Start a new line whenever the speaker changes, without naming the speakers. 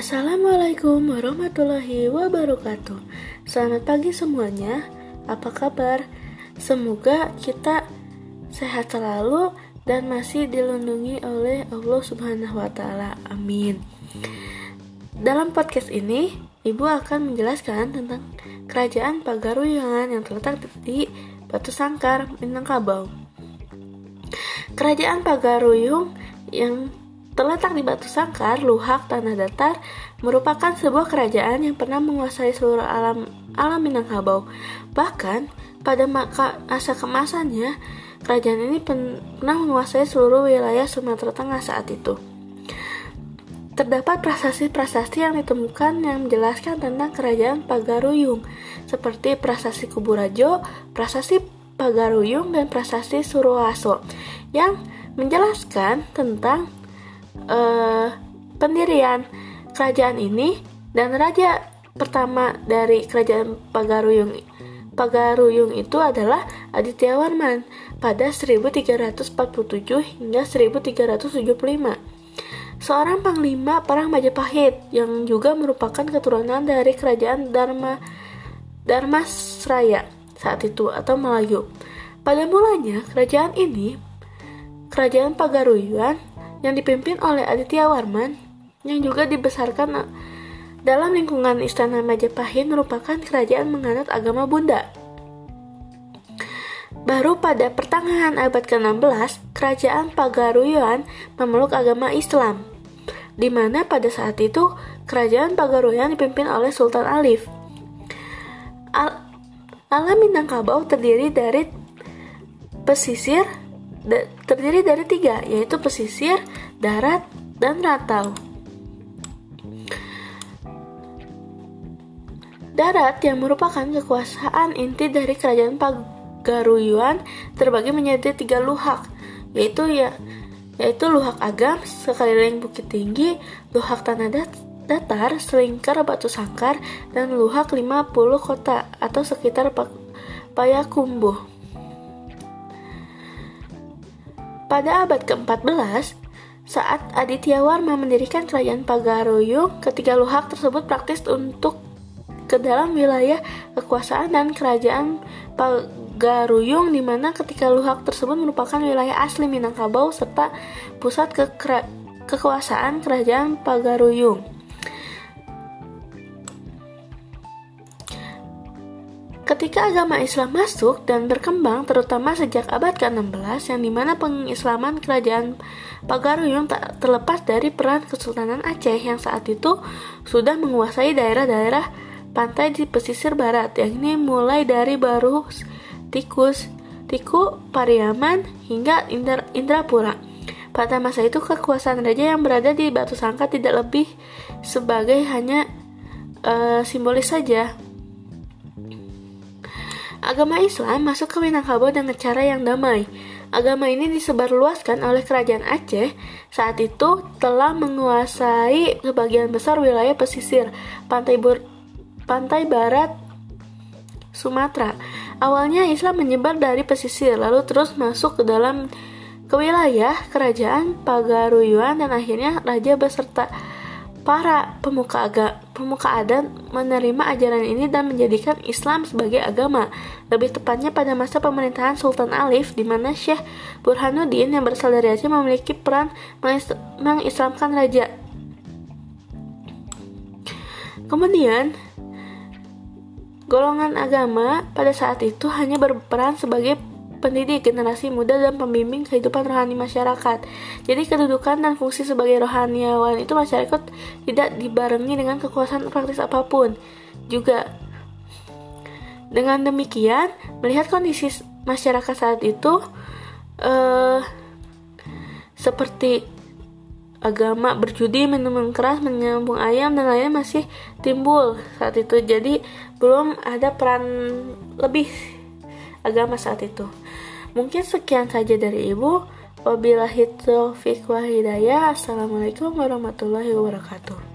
Assalamualaikum warahmatullahi wabarakatuh. Selamat pagi semuanya. Apa kabar? Semoga kita sehat selalu dan masih dilindungi oleh Allah Subhanahu wa taala. Amin. Dalam podcast ini, Ibu akan menjelaskan tentang kerajaan Pagaruyungan yang terletak di Batu Sangkar, Minangkabau. Kerajaan Pagaruyung yang Terletak di Batu Sangkar, Luhak, Tanah Datar merupakan sebuah kerajaan yang pernah menguasai seluruh alam alam Minangkabau. Bahkan pada masa kemasannya, kerajaan ini pernah menguasai seluruh wilayah Sumatera Tengah saat itu. Terdapat prasasti-prasasti yang ditemukan yang menjelaskan tentang kerajaan Pagaruyung, seperti prasasti Kuburajo, prasasti Pagaruyung, dan prasasti Suroaso, yang menjelaskan tentang uh, pendirian kerajaan ini dan raja pertama dari kerajaan Pagaruyung Pagaruyung itu adalah Aditya Warman pada 1347 hingga 1375 seorang panglima perang Majapahit yang juga merupakan keturunan dari kerajaan Dharma Dharmasraya saat itu atau Melayu. Pada mulanya kerajaan ini kerajaan Pagaruyuan yang dipimpin oleh Aditya Warman yang juga dibesarkan dalam lingkungan Istana Majapahit merupakan kerajaan menganut agama Bunda. Baru pada pertengahan abad ke-16, kerajaan Pagaruyuan memeluk agama Islam, di mana pada saat itu kerajaan Pagaruyuan dipimpin oleh Sultan Alif. Al Alam Minangkabau terdiri dari pesisir, terdiri dari tiga, yaitu pesisir, darat, dan rantau. Darat yang merupakan kekuasaan inti dari kerajaan Pagaruyuan terbagi menjadi tiga luhak, yaitu ya yaitu luhak agam sekeliling bukit tinggi, luhak tanah datar, selingkar batu sangkar, dan luhak 50 kota atau sekitar Payakumbuh. Pada abad ke-14, saat Aditya Warma mendirikan kerajaan Pagaruyung, ketiga luhak tersebut praktis untuk ke dalam wilayah kekuasaan dan kerajaan Pagaruyung di mana ketika luhak tersebut merupakan wilayah asli Minangkabau serta pusat ke kekuasaan kerajaan Pagaruyung. Ketika agama Islam masuk dan berkembang terutama sejak abad ke-16 yang di mana pengislaman kerajaan Pagaruyung tak terlepas dari peran Kesultanan Aceh yang saat itu sudah menguasai daerah-daerah pantai di pesisir barat yakni mulai dari Baru, Tikus, Tiku, Pariaman hingga Indra, Indrapura. Pada masa itu kekuasaan raja yang berada di Batu Sangka tidak lebih sebagai hanya uh, simbolis saja Agama Islam masuk ke Minangkabau dengan cara yang damai. Agama ini disebarluaskan oleh kerajaan Aceh saat itu telah menguasai sebagian besar wilayah pesisir pantai ber, pantai barat Sumatera. Awalnya Islam menyebar dari pesisir lalu terus masuk ke dalam ke wilayah kerajaan Pagaruyuan dan akhirnya raja beserta Para pemuka aga, pemuka adat menerima ajaran ini dan menjadikan Islam sebagai agama. Lebih tepatnya pada masa pemerintahan Sultan Alif, di mana Syekh Burhanuddin yang berasal dari Aceh memiliki peran mengislamkan raja. Kemudian, golongan agama pada saat itu hanya berperan sebagai pendidik generasi muda dan pembimbing kehidupan rohani masyarakat. Jadi kedudukan dan fungsi sebagai rohaniawan itu masyarakat tidak dibarengi dengan kekuasaan praktis apa pun. Juga dengan demikian, melihat kondisi masyarakat saat itu uh, seperti agama berjudi, minum keras, menyambung ayam dan lainnya masih timbul saat itu. Jadi belum ada peran lebih agama saat itu. Mungkin sekian saja dari Ibu. Wabillahi taufiq wa hidayah. Assalamualaikum warahmatullahi wabarakatuh.